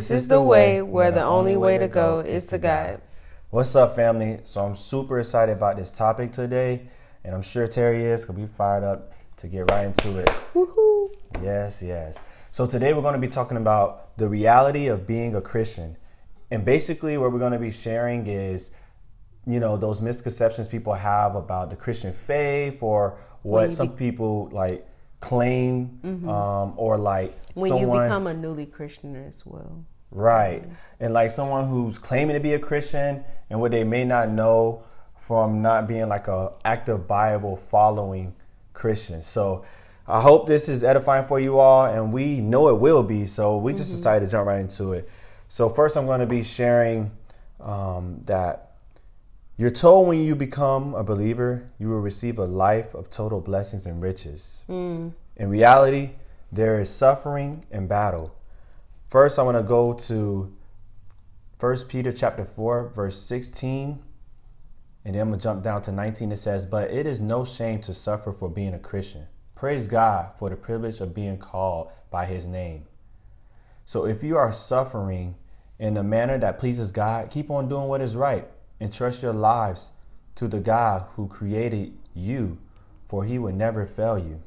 This is the way where the only way to go is to God. What's up, family? So I'm super excited about this topic today, and I'm sure Terry is gonna be fired up to get right into it. Woohoo! Yes, yes. So today we're going to be talking about the reality of being a Christian. And basically what we're going to be sharing is you know those misconceptions people have about the Christian faith or what some people like claim mm-hmm. um, or like when someone, you become a newly Christian as well. Right. Mm-hmm. And like someone who's claiming to be a Christian and what they may not know from not being like a active Bible following Christian. So I hope this is edifying for you all, and we know it will be. So we just mm-hmm. decided to jump right into it. So first, I'm going to be sharing um, that you're told when you become a believer, you will receive a life of total blessings and riches. Mm. In reality, there is suffering and battle. First, I want to go to 1 Peter chapter 4, verse 16. And then I'm going to jump down to 19. It says, But it is no shame to suffer for being a Christian. Praise God for the privilege of being called by his name. So if you are suffering in a manner that pleases God, keep on doing what is right and trust your lives to the God who created you, for he will never fail you.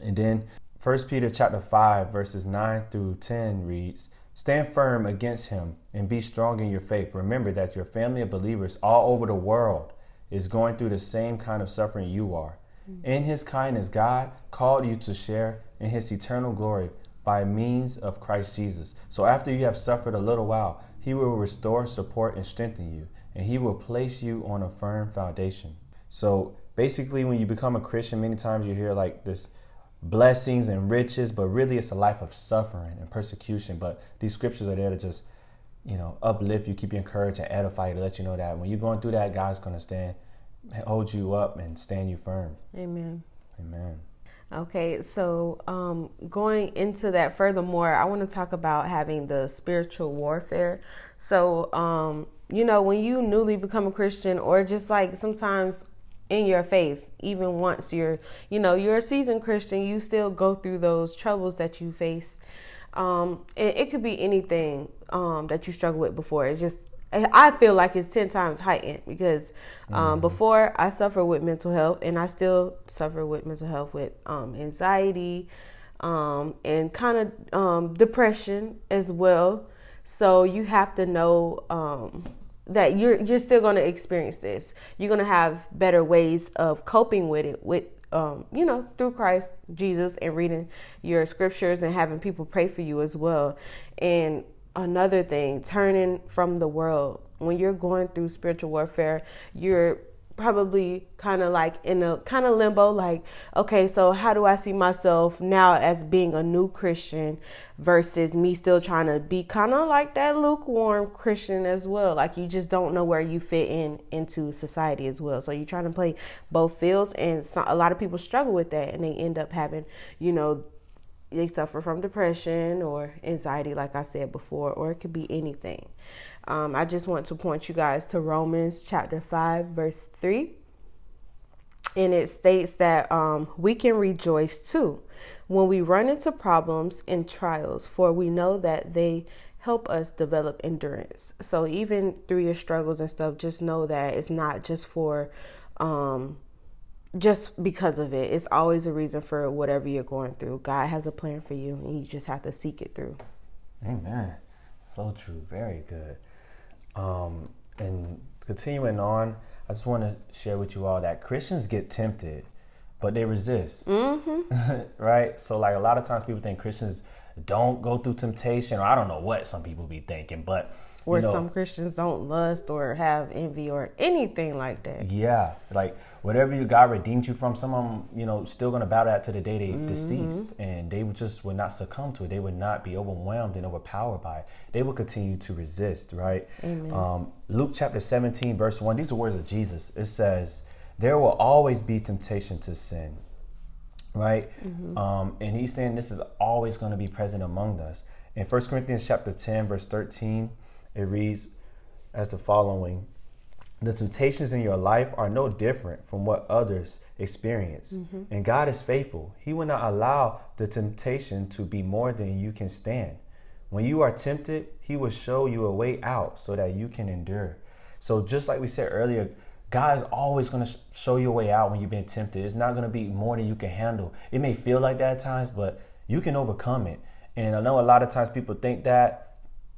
And then 1 Peter chapter 5 verses 9 through 10 reads, Stand firm against him and be strong in your faith. Remember that your family of believers all over the world is going through the same kind of suffering you are. Mm-hmm. In his kindness, God called you to share in his eternal glory by means of Christ Jesus. So after you have suffered a little while, he will restore, support, and strengthen you, and he will place you on a firm foundation. So basically, when you become a Christian, many times you hear like this blessings and riches, but really it's a life of suffering and persecution. But these scriptures are there to just, you know, uplift you, keep you encouraged, and edify you to let you know that when you're going through that, God's going to stand, hold you up, and stand you firm. Amen. Amen. Okay, so um, going into that furthermore, I want to talk about having the spiritual warfare. So, um, you know, when you newly become a Christian, or just like sometimes in your faith even once you're you know you're a seasoned christian you still go through those troubles that you face. Um and it could be anything um that you struggle with before. It's just i feel like it's 10 times heightened because um mm-hmm. before i suffer with mental health and i still suffer with mental health with um anxiety um and kind of um depression as well. So you have to know um that you're you're still going to experience this. You're going to have better ways of coping with it with um, you know, through Christ Jesus and reading your scriptures and having people pray for you as well. And another thing, turning from the world. When you're going through spiritual warfare, you're probably kind of like in a kind of limbo like okay so how do i see myself now as being a new christian versus me still trying to be kind of like that lukewarm christian as well? Like you just don't know where you fit in into society as well. So you're trying to play both fields and a lot of people struggle with that and they end up having you know they suffer from depression or anxiety like i said before or it could be anything um, I just want to point you guys to Romans chapter 5, verse 3. And it states that um, we can rejoice too when we run into problems and trials, for we know that they help us develop endurance. So even through your struggles and stuff, just know that it's not just for um, just because of it. It's always a reason for whatever you're going through. God has a plan for you, and you just have to seek it through. Amen. So true. Very good. Um, and continuing on, I just want to share with you all that Christians get tempted, but they resist. Mm-hmm. right? So, like, a lot of times people think Christians don't go through temptation, or I don't know what some people be thinking, but or know, some Christians don't lust or have envy or anything like that. Yeah, like whatever you God redeemed you from, some of them, you know, still gonna battle that to the day they mm-hmm. deceased, and they would just would not succumb to it. They would not be overwhelmed and overpowered by it. They would continue to resist. Right. Um, Luke chapter seventeen, verse one. These are words of Jesus. It says, "There will always be temptation to sin." Right, mm-hmm. um, and he's saying this is always going to be present among us. In 1 Corinthians chapter 10, verse 13, it reads as the following The temptations in your life are no different from what others experience. Mm-hmm. And God is faithful. He will not allow the temptation to be more than you can stand. when you are tempted, he will show you a way out so that you can endure. So just like we said earlier, God is always going to show you a way out when you've been tempted. It's not going to be more than you can handle. It may feel like that at times, but you can overcome it. And I know a lot of times people think that,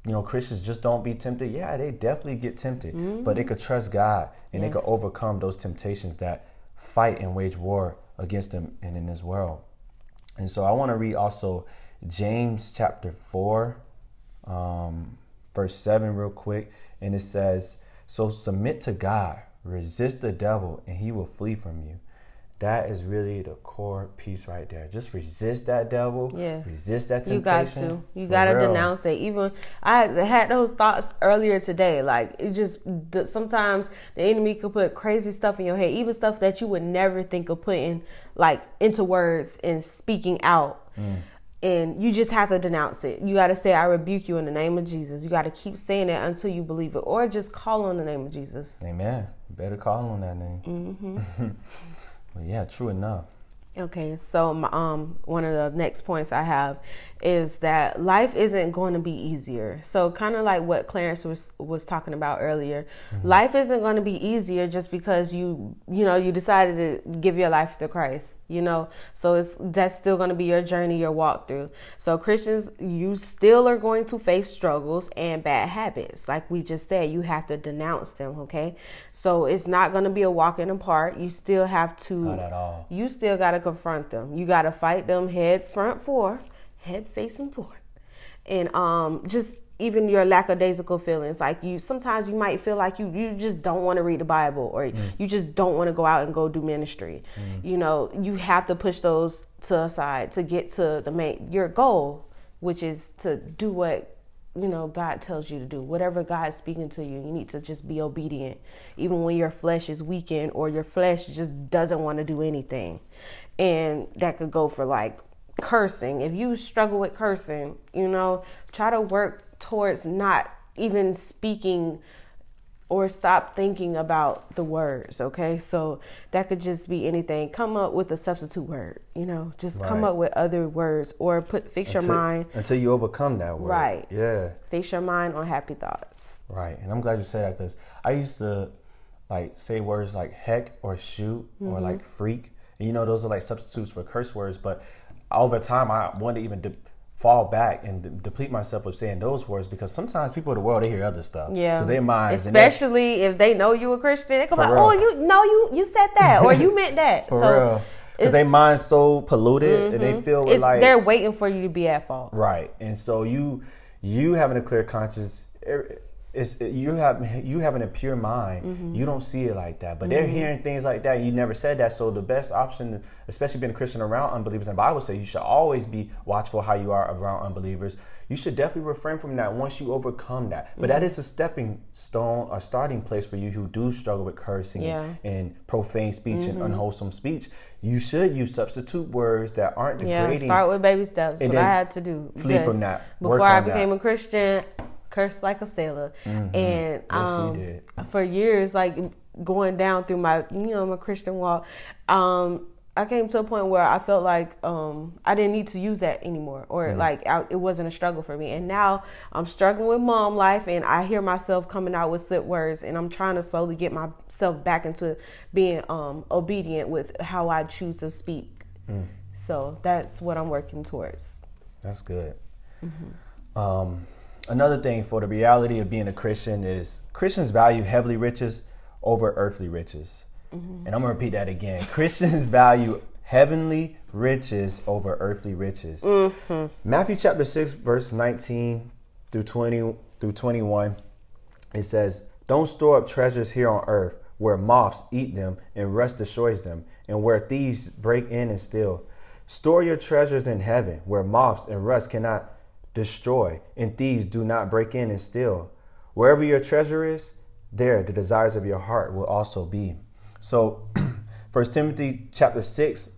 you know, Christians just don't be tempted. Yeah, they definitely get tempted, mm-hmm. but they could trust God and yes. they could overcome those temptations that fight and wage war against them and in this world. And so I want to read also James chapter 4, um, verse 7, real quick. And it says, So submit to God, resist the devil, and he will flee from you. That is really the core piece right there. Just resist that devil. Yeah. Resist that temptation. You got to. You got to denounce it. Even I had those thoughts earlier today. Like it just sometimes the enemy could put crazy stuff in your head, even stuff that you would never think of putting like into words and speaking out. Mm and you just have to denounce it. You got to say, I rebuke you in the name of Jesus. You got to keep saying it until you believe it, or just call on the name of Jesus. Amen. Better call on that name. Mm-hmm. well, yeah, true enough. Okay, so um, one of the next points I have is that life isn't going to be easier. So kind of like what Clarence was was talking about earlier, mm-hmm. life isn't going to be easier just because you you know you decided to give your life to Christ. You know, so it's that's still going to be your journey, your walk through. So Christians, you still are going to face struggles and bad habits, like we just said. You have to denounce them. Okay, so it's not going to be a walk in the park. You still have to. Not at all. You still got to confront them. You got to fight them head front for head facing forward. And um, just even your lackadaisical feelings like you sometimes you might feel like you you just don't want to read the bible or mm. you just don't want to go out and go do ministry mm. you know you have to push those to aside to get to the main your goal which is to do what you know god tells you to do whatever god is speaking to you you need to just be obedient even when your flesh is weakened or your flesh just doesn't want to do anything and that could go for like cursing, if you struggle with cursing, you know, try to work towards not even speaking or stop thinking about the words, okay? So that could just be anything. Come up with a substitute word, you know, just right. come up with other words or put fix until, your mind until you overcome that word. Right. Yeah. Fix your mind on happy thoughts. Right. And I'm glad you said that cuz I used to like say words like heck or shoot mm-hmm. or like freak. And you know those are like substitutes for curse words, but over time, I want to even de- fall back and de- deplete myself of saying those words because sometimes people in the world they hear other stuff. Yeah, because their minds, especially if they know you a Christian, they come like, "Oh, you know you you said that or you meant that." For so real. Because they mind's so polluted mm-hmm. and they mm-hmm. feel it's, like they're waiting for you to be at fault. Right, and so you you having a clear conscience it's you have you having a pure mind mm-hmm. you don't see it like that but mm-hmm. they're hearing things like that you never said that so the best option especially being a christian around unbelievers and bible say you should always be watchful how you are around unbelievers you should definitely refrain from that once you overcome that but mm-hmm. that is a stepping stone a starting place for you who do struggle with cursing yeah. and, and, profane speech and mm-hmm. unwholesome speech you should use substitute words that aren't degrading yeah, start with baby steps and what i had to do flee from that before i became that. a christian cursed like a sailor, mm-hmm. and um, for years, like going down through my you know my Christian walk, um, I came to a point where I felt like um, I didn't need to use that anymore, or mm-hmm. like I, it wasn't a struggle for me. And now I'm struggling with mom life, and I hear myself coming out with slip words, and I'm trying to slowly get myself back into being um, obedient with how I choose to speak. Mm. So that's what I'm working towards. That's good. Mm-hmm. Um, another thing for the reality of being a Christian is Christians value heavenly riches over earthly riches. Mm-hmm. And I'm gonna repeat that again. Christians value heavenly riches over earthly riches. Mm-hmm. Matthew chapter 6, verse 19 through 20 through 21, it says, Don't store up treasures here on earth where moths eat them and rust destroys them, and where thieves break in and steal. Store your treasures in heaven where moths and rust cannot destroy, and thieves do not break in and steal. Wherever your treasure is, there the desires of your heart will also be. So, First Timothy chapter six,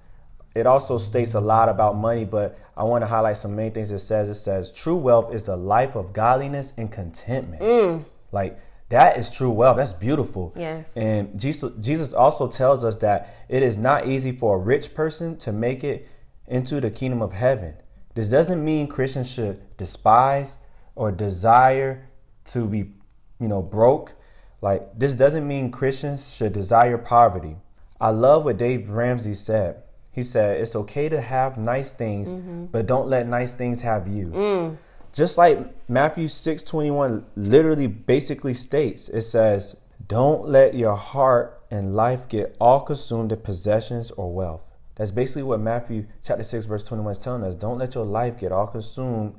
it also states a lot about money, but I want to highlight some main things it says. It says true wealth is a life of godliness and contentment. Mm. Like that is true wealth. That's beautiful. Yes. And Jesus, Jesus also tells us that it is not easy for a rich person to make it into the kingdom of heaven. This doesn't mean Christians should despise or desire to be, you know, broke. Like this doesn't mean Christians should desire poverty. I love what Dave Ramsey said. He said, It's okay to have nice things, mm-hmm. but don't let nice things have you. Mm. Just like Matthew 6 21 literally basically states, it says, Don't let your heart and life get all consumed in possessions or wealth. That's basically what Matthew chapter 6, verse 21 is telling us. Don't let your life get all consumed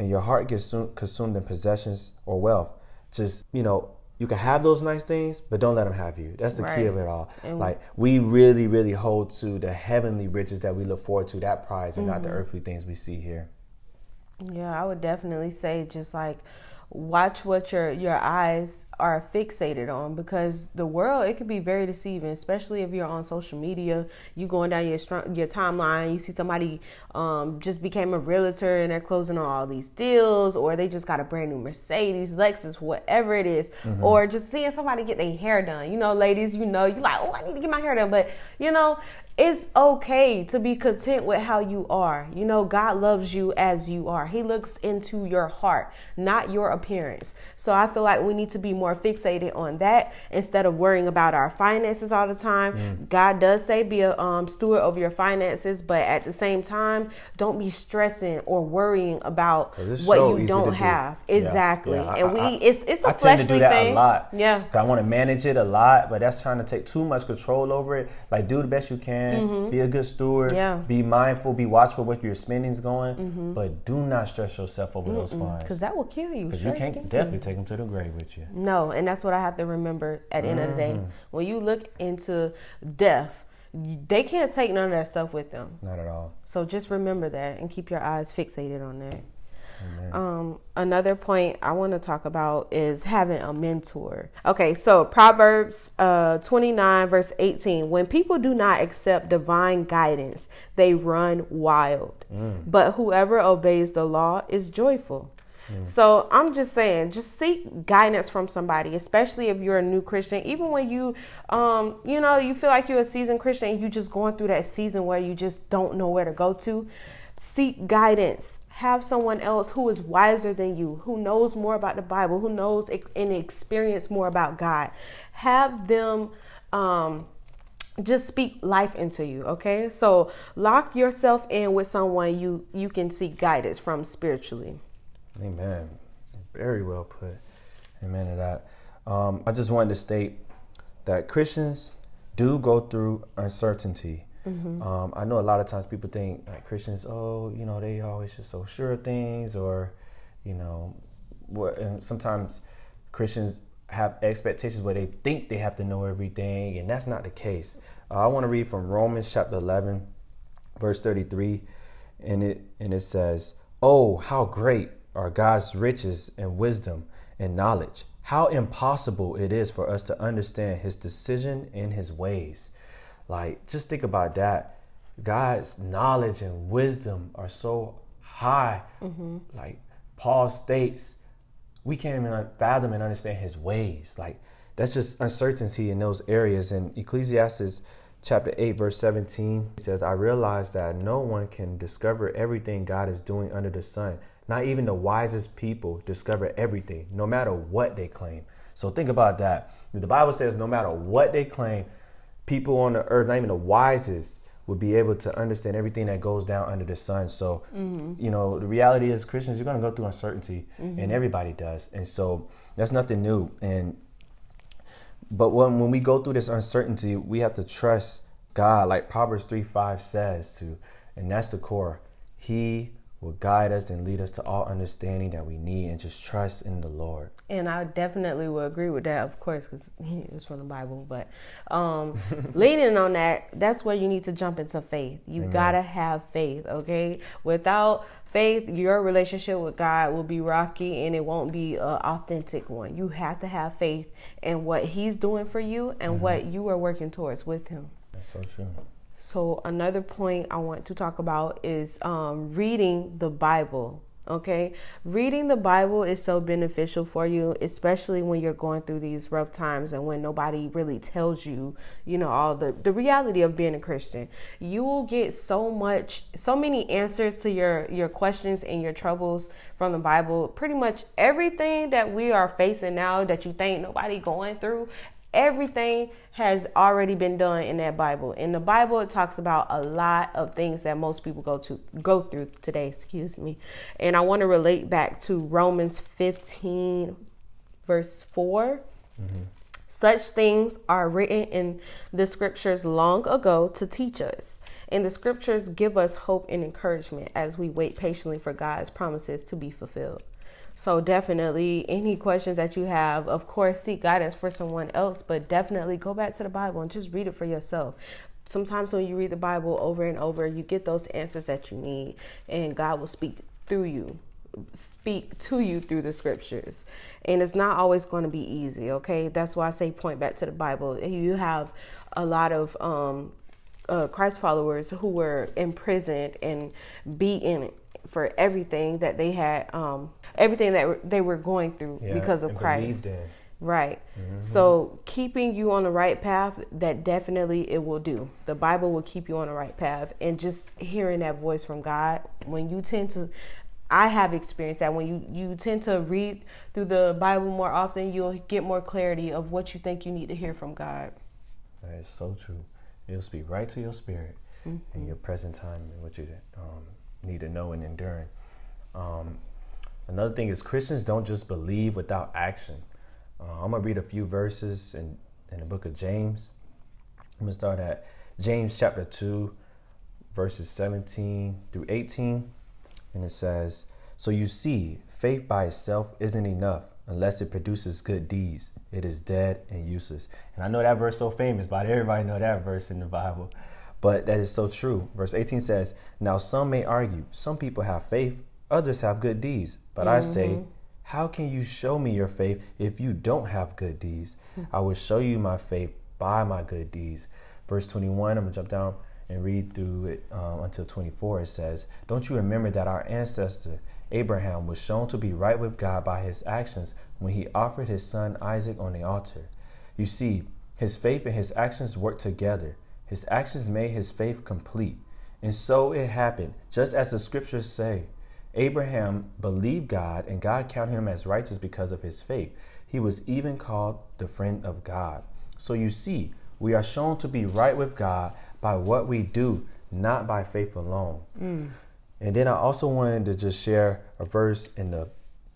and your heart get consumed in possessions or wealth. Just, you know, you can have those nice things, but don't let them have you. That's the right. key of it all. And like we really, really hold to the heavenly riches that we look forward to, that prize, and mm-hmm. not the mm-hmm. earthly things we see here. Yeah, I would definitely say just like watch what your your eyes are fixated on because the world it can be very deceiving especially if you're on social media you going down your your timeline you see somebody um, just became a realtor and they're closing on all these deals or they just got a brand new mercedes lexus whatever it is. Mm-hmm. or just seeing somebody get their hair done you know ladies you know you like oh i need to get my hair done but you know it's okay to be content with how you are. You know, God loves you as you are. He looks into your heart, not your appearance. So I feel like we need to be more fixated on that instead of worrying about our finances all the time. Mm. God does say be a um, steward over your finances, but at the same time, don't be stressing or worrying about what so you don't have. Do. Exactly. Yeah. Yeah. And we, it's it's a I tend to do that thing. a lot. Yeah. I want to manage it a lot, but that's trying to take too much control over it. Like do the best you can mm-hmm. be a good steward, yeah. be mindful, be watchful with your spending's going, mm-hmm. but do not stress yourself over Mm-mm. those funds because that will kill you. Because you can't definitely take them to the grave with you. No, and that's what I have to remember at the end of the day. Mm-hmm. When you look into death, they can't take none of that stuff with them. Not at all. So just remember that and keep your eyes fixated on that. Um, another point I want to talk about is having a mentor. Okay, so Proverbs uh, 29, verse 18 when people do not accept divine guidance, they run wild. Mm. But whoever obeys the law is joyful. Mm. So I'm just saying, just seek guidance from somebody, especially if you're a new Christian. Even when you, um, you know, you feel like you're a seasoned Christian, and you just going through that season where you just don't know where to go to. Seek guidance have someone else who is wiser than you, who knows more about the Bible, who knows and experience more about God. Have them um, just speak life into you. Okay, so lock yourself in with someone you you can seek guidance from spiritually. Amen. Very well put. Amen to that. Um, I just wanted to state that Christians do go through uncertainty. Mm-hmm. Um, I know a lot of times people think like Christians, oh, you know, they always just so sure of things, or you know, what. And sometimes Christians have expectations where they think they have to know everything, and that's not the case. Uh, I want to read from Romans chapter eleven, verse thirty-three, and it and it says, "Oh, how great are God's riches and wisdom and knowledge! How impossible it is for us to understand His decision in His ways." Like, just think about that. God's knowledge and wisdom are so high. Mm-hmm. Like Paul states, we can't even fathom and understand his ways. Like, that's just uncertainty in those areas. In Ecclesiastes chapter 8, verse 17, he says, I realize that no one can discover everything God is doing under the sun. Not even the wisest people discover everything, no matter what they claim. So think about that. The Bible says, no matter what they claim, people on the earth, not even the wisest, would be able to understand everything that goes down under the sun. So, mm-hmm. you know, the reality is Christians, you're going to go through uncertainty, mm-hmm. and everybody does. And so that's nothing new. And but when when we go through this uncertainty, we have to trust God, like Proverbs 3 5 says to, and that's the core. He will guide us and lead us to all understanding that we need and just trust in the Lord. And I definitely will agree with that, of course, because it's from the Bible. But um, leaning on that, that's where you need to jump into faith. You Amen. gotta have faith, okay? Without faith, your relationship with God will be rocky and it won't be an authentic one. You have to have faith in what He's doing for you and mm-hmm. what you are working towards with Him. That's so true. So, another point I want to talk about is um, reading the Bible. Okay, reading the Bible is so beneficial for you, especially when you're going through these rough times and when nobody really tells you, you know, all the the reality of being a Christian. You will get so much, so many answers to your your questions and your troubles from the Bible. Pretty much everything that we are facing now that you think nobody going through, everything has already been done in that Bible. In the Bible, it talks about a lot of things that most people go to go through today. Excuse me, and I want to relate back to Romans 15, verse 4 mm-hmm. Such things are written in the scriptures long ago to teach us. And the scriptures give us hope and encouragement as we wait patiently for God's promises to be fulfilled. So definitely any questions that you have, of course, seek guidance for someone else, but definitely go back to the Bible and just read it for yourself. Sometimes when you read the Bible over and over, you get those answers that you need and God will speak through you, speak to you through the scriptures. And it's not always going to be easy, okay? That's why I say point back to the Bible. You have a lot of um, uh, Christ followers who were imprisoned and beaten for everything that they had um, everything that they were going through yeah, because of Christ. Right. Mm-hmm. So keeping you on the right path, that definitely it will do. The Bible will keep you on the right path. And just hearing that voice from God, when you tend to I have experienced that when you, you tend to read through the Bible more often, you'll get more clarity of what you think you need to hear from God. That is so true. It'll speak right to your spirit mm-hmm. in your present time and what you um, need to know and endure. Um, Another thing is Christians don't just believe without action. Uh, I'm gonna read a few verses in, in the book of James. I'm gonna start at James chapter 2, verses 17 through 18. And it says, So you see, faith by itself isn't enough unless it produces good deeds. It is dead and useless. And I know that verse so famous, but everybody know that verse in the Bible. But that is so true. Verse 18 says, Now some may argue, some people have faith, others have good deeds. But mm-hmm. I say, mm-hmm. how can you show me your faith if you don't have good deeds? Mm-hmm. I will show you my faith by my good deeds. Verse 21, I'm going to jump down and read through it um, until 24. It says, Don't you remember that our ancestor Abraham was shown to be right with God by his actions when he offered his son Isaac on the altar? You see, his faith and his actions worked together. His actions made his faith complete. And so it happened, just as the scriptures say. Abraham believed God, and God counted him as righteous because of his faith. He was even called the friend of God. So you see, we are shown to be right with God by what we do, not by faith alone. Mm. And then I also wanted to just share a verse in the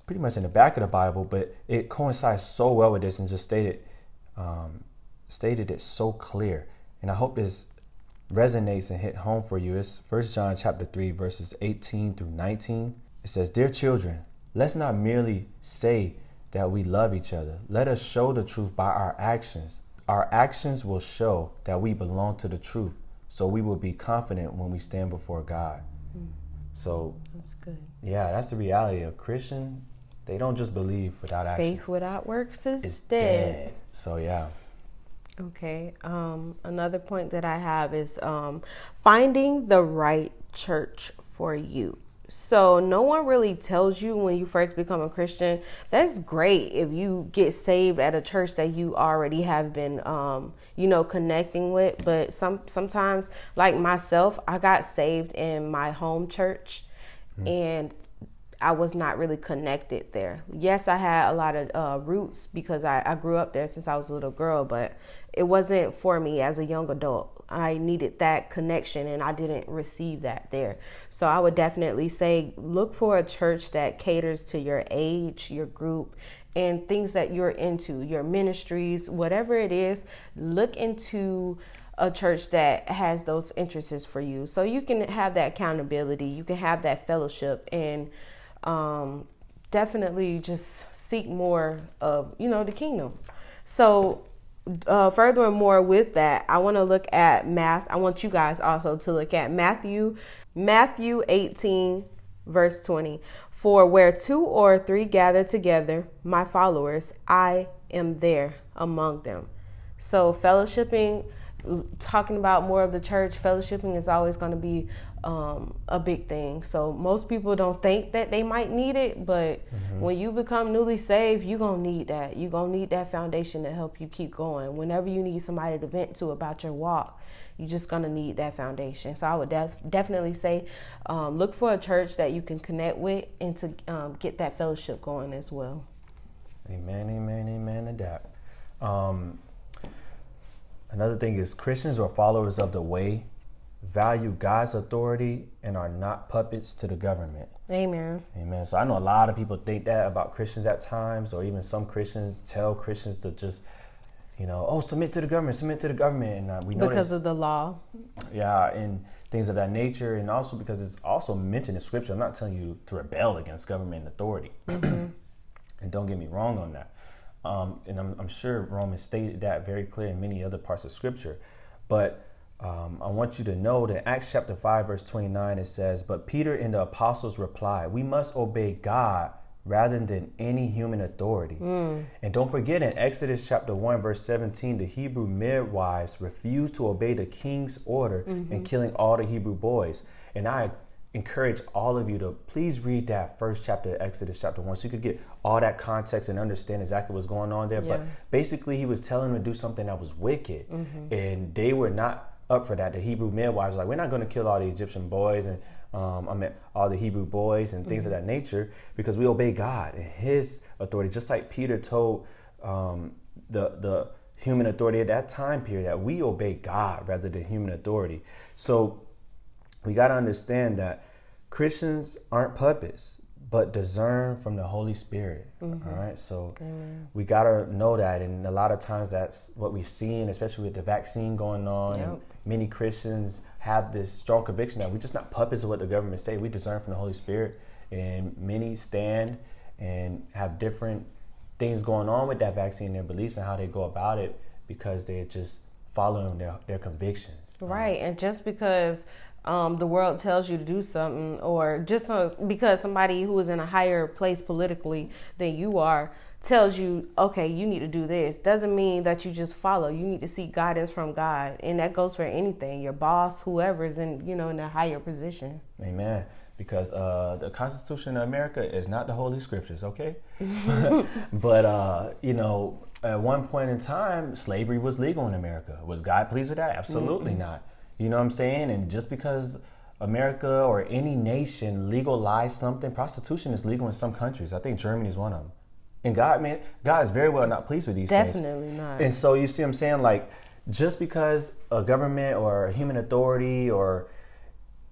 pretty much in the back of the Bible, but it coincides so well with this and just stated um, stated it so clear. And I hope this resonates and hit home for you is 1 John chapter 3 verses 18 through 19. It says, "Dear children, let's not merely say that we love each other. Let us show the truth by our actions. Our actions will show that we belong to the truth, so we will be confident when we stand before God." Mm. So That's good. Yeah, that's the reality of Christian. They don't just believe without action. Faith without works is it's dead. dead. So yeah. Okay. Um, another point that I have is um, finding the right church for you. So, no one really tells you when you first become a Christian. That's great if you get saved at a church that you already have been, um, you know, connecting with. But some sometimes, like myself, I got saved in my home church, mm. and I was not really connected there. Yes, I had a lot of uh, roots because I, I grew up there since I was a little girl, but it wasn't for me as a young adult. I needed that connection and I didn't receive that there. So I would definitely say look for a church that caters to your age, your group, and things that you're into, your ministries, whatever it is. Look into a church that has those interests for you so you can have that accountability, you can have that fellowship, and um, definitely just seek more of, you know, the kingdom. So uh, furthermore, with that, I want to look at math. I want you guys also to look at Matthew, Matthew 18, verse 20. For where two or three gather together, my followers, I am there among them. So, fellowshipping talking about more of the church, fellowshipping is always going to be um, a big thing. So most people don't think that they might need it, but mm-hmm. when you become newly saved, you're going to need that. You're going to need that foundation to help you keep going. Whenever you need somebody to vent to about your walk, you're just going to need that foundation. So I would def- definitely say um, look for a church that you can connect with and to um, get that fellowship going as well. Amen, amen, amen, adapt. Um, another thing is Christians or followers of the way value God's authority and are not puppets to the government. Amen. Amen. So I know a lot of people think that about Christians at times, or even some Christians tell Christians to just, you know, oh, submit to the government, submit to the government, and uh, we know because of the law. Yeah, and things of that nature, and also because it's also mentioned in Scripture. I'm not telling you to rebel against government authority, mm-hmm. and don't get me wrong on that. Um, and I'm, I'm sure Romans stated that very clear in many other parts of Scripture, but um, I want you to know that Acts chapter 5, verse 29, it says, But Peter and the apostles replied, We must obey God rather than any human authority. Mm. And don't forget in Exodus chapter 1, verse 17, the Hebrew midwives refused to obey the king's order mm-hmm. in killing all the Hebrew boys. And I encourage all of you to please read that first chapter of Exodus chapter 1 so you could get all that context and understand exactly what's going on there. Yeah. But basically, he was telling them to do something that was wicked. Mm-hmm. And they were not up for that. The Hebrew midwives like, we're not going to kill all the Egyptian boys and um, I mean all the Hebrew boys and things mm-hmm. of that nature because we obey God and His authority. Just like Peter told um, the the human authority at that time period that we obey God rather than human authority. So we got to understand that Christians aren't puppets but discern from the Holy Spirit. Mm-hmm. All right. So Amen. we got to know that. And a lot of times that's what we've seen, especially with the vaccine going on. Yep. And many Christians have this strong conviction that we're just not puppets of what the government say. We discern from the Holy Spirit. And many stand and have different things going on with that vaccine, their beliefs, and how they go about it because they're just following their, their convictions. Right. Um, and just because um, the world tells you to do something, or just because somebody who is in a higher place politically than you are tells you, okay, you need to do this, doesn't mean that you just follow. You need to seek guidance from God, and that goes for anything. Your boss, whoever is in, you know, in a higher position. Amen. Because uh, the Constitution of America is not the Holy Scriptures, okay? but uh, you know, at one point in time, slavery was legal in America. Was God pleased with that? Absolutely mm-hmm. not. You know what I'm saying? And just because America or any nation legalize something, prostitution is legal in some countries. I think Germany is one of them. And God, man, God is very well not pleased with these Definitely things. Definitely not. And so you see what I'm saying? Like, just because a government or a human authority or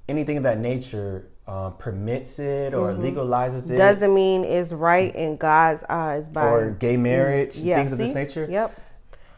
anything of that nature uh, permits it or mm-hmm. legalizes it doesn't mean it's right in God's eyes. By or gay marriage, yeah, things see? of this nature. Yep.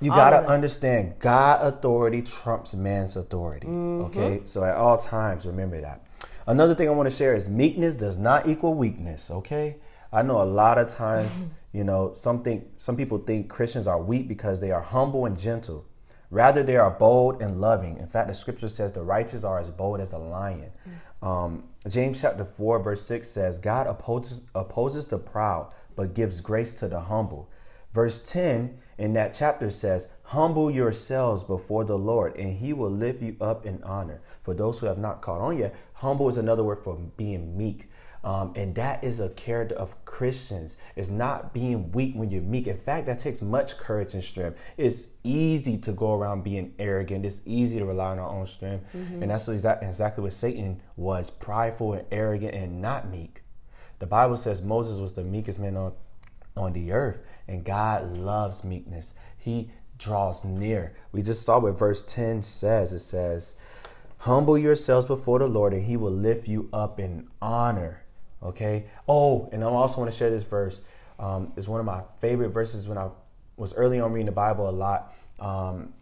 You got to understand God authority trumps man's authority. Mm-hmm. Okay? So at all times, remember that. Another thing I want to share is meekness does not equal weakness. Okay? I know a lot of times, you know, some, think, some people think Christians are weak because they are humble and gentle. Rather, they are bold and loving. In fact, the scripture says the righteous are as bold as a lion. Mm-hmm. Um, James chapter 4, verse 6 says, God opposes, opposes the proud, but gives grace to the humble. Verse 10 in that chapter says, Humble yourselves before the Lord, and he will lift you up in honor. For those who have not caught on yet, humble is another word for being meek. Um, and that is a character of Christians. It's not being weak when you're meek. In fact, that takes much courage and strength. It's easy to go around being arrogant. It's easy to rely on our own strength. Mm-hmm. And that's exactly what Satan was prideful and arrogant and not meek. The Bible says Moses was the meekest man on on the earth. And God loves meekness. He draws near. We just saw what verse 10 says. It says, Humble yourselves before the Lord, and he will lift you up in honor. Okay? Oh, and I also want to share this verse. Um, it's one of my favorite verses when I was early on reading the Bible a lot. Um,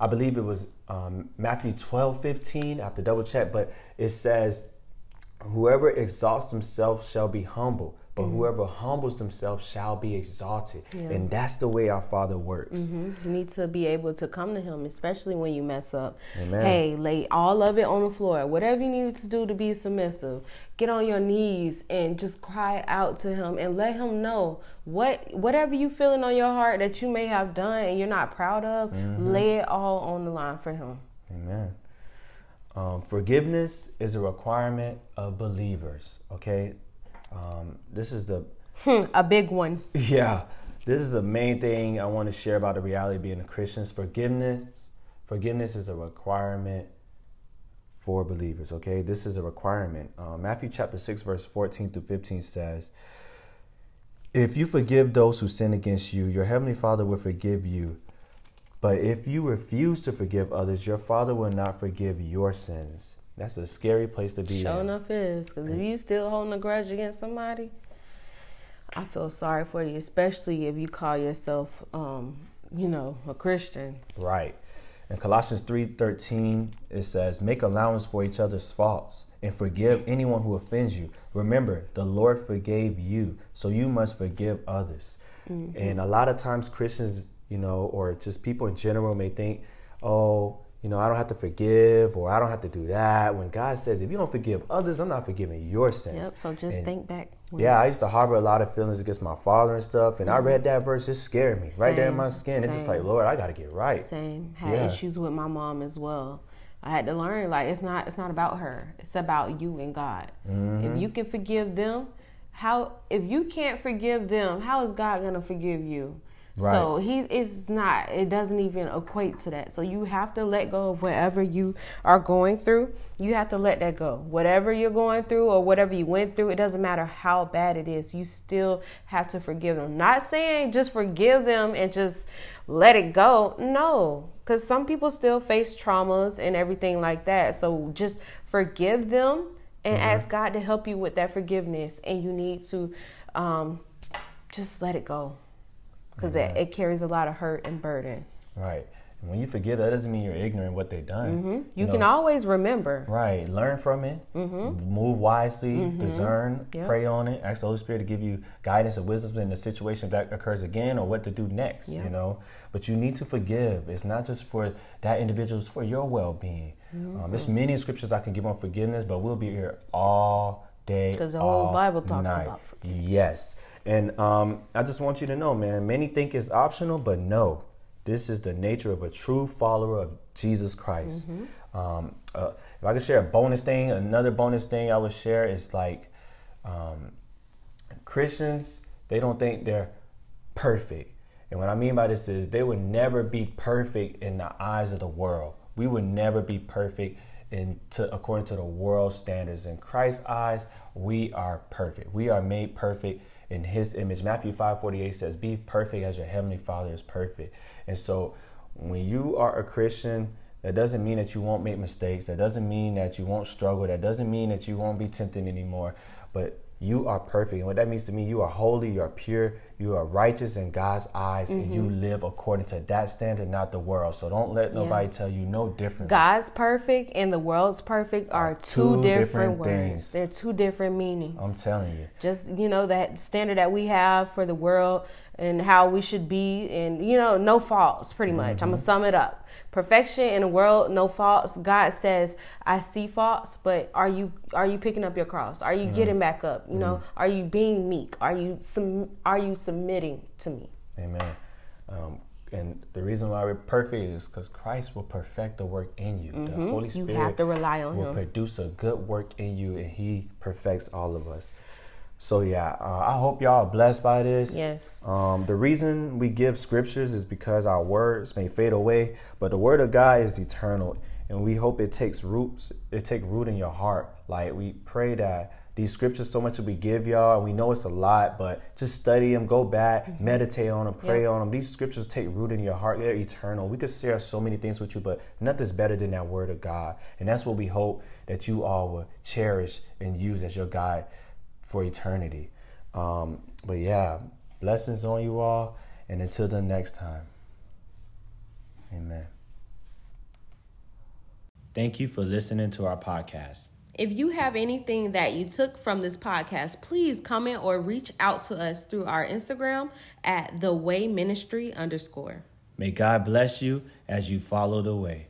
I believe it was um, Matthew 12, 15. I have to double check, but it says, Whoever exalts himself shall be humble, but mm-hmm. whoever humbles himself shall be exalted. Yeah. And that's the way our Father works. Mm-hmm. You need to be able to come to Him, especially when you mess up. Amen. Hey, lay all of it on the floor. Whatever you need to do to be submissive, get on your knees and just cry out to Him and let Him know what whatever you feeling on your heart that you may have done and you're not proud of. Mm-hmm. Lay it all on the line for Him. Amen. Um, forgiveness is a requirement of believers. Okay, um, this is the hmm, a big one. Yeah, this is the main thing I want to share about the reality of being a Christian. Forgiveness, forgiveness is a requirement for believers. Okay, this is a requirement. Uh, Matthew chapter six, verse fourteen through fifteen says. If you forgive those who sin against you, your heavenly Father will forgive you. But if you refuse to forgive others, your Father will not forgive your sins. That's a scary place to be. Sure enough is, because if you still holding a grudge against somebody, I feel sorry for you, especially if you call yourself, um, you know, a Christian. Right. In Colossians 3:13, it says, "Make allowance for each other's faults and forgive anyone who offends you. Remember, the Lord forgave you, so you must forgive others." Mm-hmm. And a lot of times Christians you know, or just people in general may think, oh, you know, I don't have to forgive or I don't have to do that. When God says, if you don't forgive others, I'm not forgiving your sins. Yep, so just and think back. Yeah, I used to harbor a lot of feelings against my father and stuff. And mm-hmm. I read that verse, it scared me Same. right there in my skin. Same. It's just like, Lord, I got to get right. Same. Had yeah. issues with my mom as well. I had to learn like it's not it's not about her. It's about you and God. Mm-hmm. If you can forgive them, how if you can't forgive them, how is God going to forgive you? Right. So he's it's not it doesn't even equate to that. So you have to let go of whatever you are going through. You have to let that go. Whatever you're going through or whatever you went through, it doesn't matter how bad it is. You still have to forgive them. Not saying just forgive them and just let it go. No, cuz some people still face traumas and everything like that. So just forgive them and mm-hmm. ask God to help you with that forgiveness and you need to um, just let it go because it, it, carries a lot of hurt and burden. Right. And when you forgive, that doesn't mean you're ignorant what they've done. Mm-hmm. You, you know, can always remember. Right. Learn from it. Mm-hmm. Move wisely. Mm-hmm. Discern. Yep. Pray on it. Ask the Holy Spirit to give you guidance and wisdom in the situation that occurs again or what to do next. Yep. You know. But you need to forgive. It's not just for that individual. It's for your well-being. Um, there's mm-hmm. many scriptures I can give on forgiveness, but we'll be here all day. Because the whole Bible talks night. about forgiveness. Yes. And um, I just want you to know, man, many think it's optional, but no. This is the nature of a true follower of Jesus Christ. Mm-hmm. Um, uh, if I could share a bonus thing, another bonus thing I would share is like um, Christians, they don't think they're perfect. And what I mean by this is they would never be perfect in the eyes of the world. We would never be perfect in to, according to the world standards. In Christ's eyes, we are perfect. We are made perfect in his image. Matthew 5 48 says, Be perfect as your heavenly father is perfect. And so when you are a Christian, that doesn't mean that you won't make mistakes. That doesn't mean that you won't struggle. That doesn't mean that you won't be tempted anymore. But you are perfect. And what that means to me, you are holy, you are pure, you are righteous in God's eyes, mm-hmm. and you mm-hmm. live according to that standard, not the world. So don't let nobody yeah. tell you no different. God's perfect and the world's perfect are, two, two, different, different words. Things. They're two different meanings. I'm telling you. Just you know that standard that we have for the world and how we should be, and you know, no faults. Pretty much. Mm-hmm. I'm gonna sum it up perfection in a world no faults god says i see faults but are you are you picking up your cross are you mm-hmm. getting back up you mm-hmm. know are you being meek are you sum, are you submitting to me amen um, and the reason why we're perfect is because Christ will perfect the work in you. Mm-hmm. The Holy Spirit you have to rely on will him. produce a good work in you, and He perfects all of us. So yeah, uh, I hope y'all are blessed by this. Yes. Um, the reason we give scriptures is because our words may fade away, but the word of God is eternal, and we hope it takes roots. It take root in your heart. Like we pray that these scriptures, so much that we give y'all, and we know it's a lot, but just study them, go back, mm-hmm. meditate on them, pray on them. These scriptures take root in your heart. They're eternal. We could share so many things with you, but nothing's better than that word of God, and that's what we hope that you all will cherish and use as your guide for eternity. Um, but yeah, blessings on you all, and until the next time, amen. Thank you for listening to our podcast. If you have anything that you took from this podcast, please comment or reach out to us through our Instagram at the way ministry underscore. May God bless you as you follow the way.